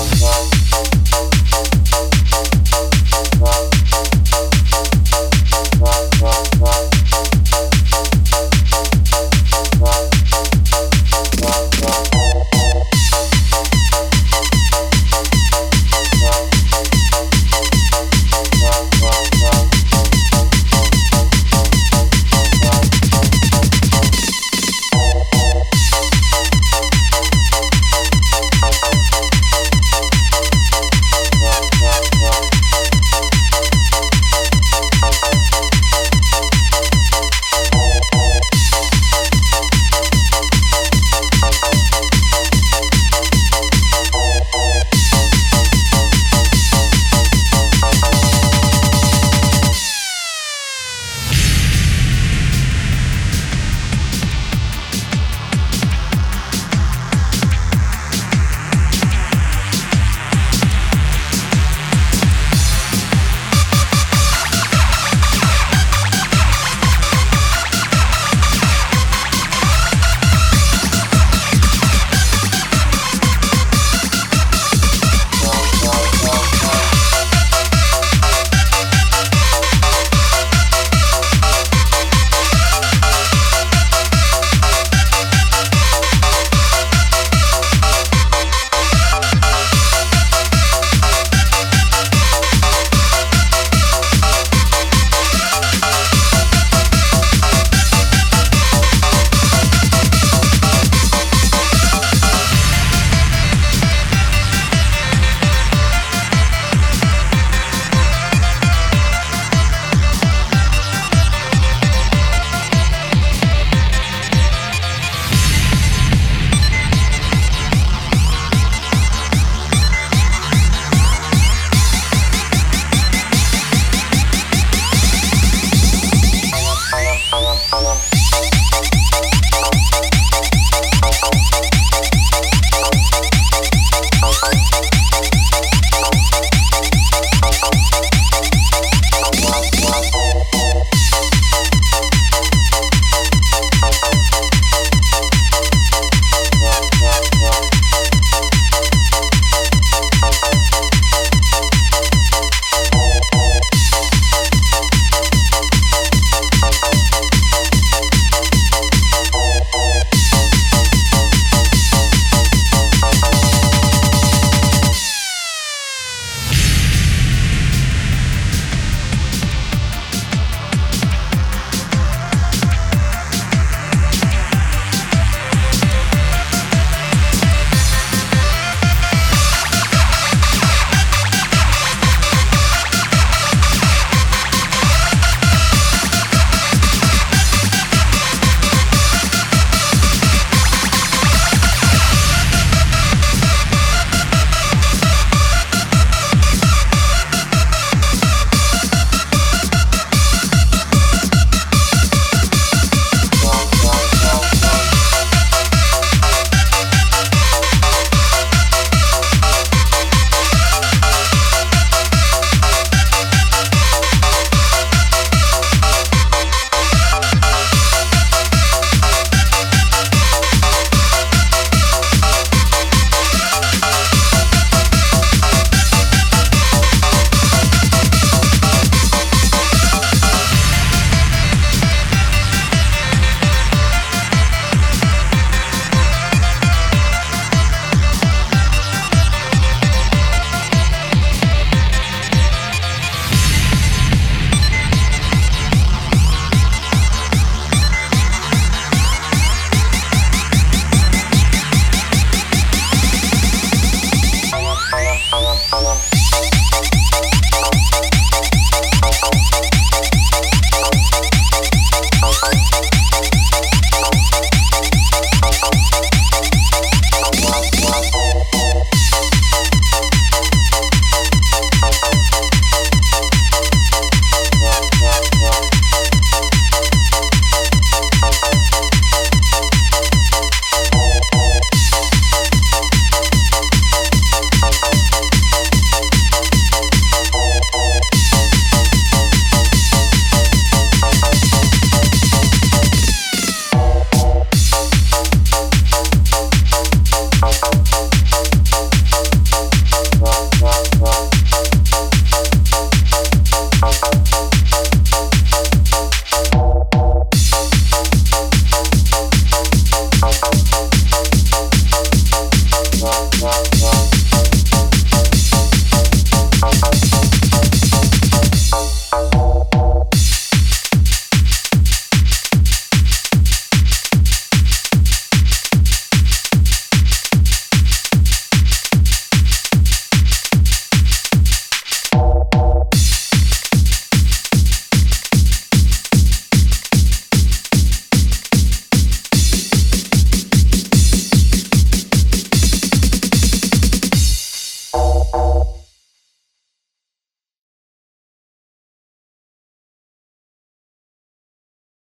Música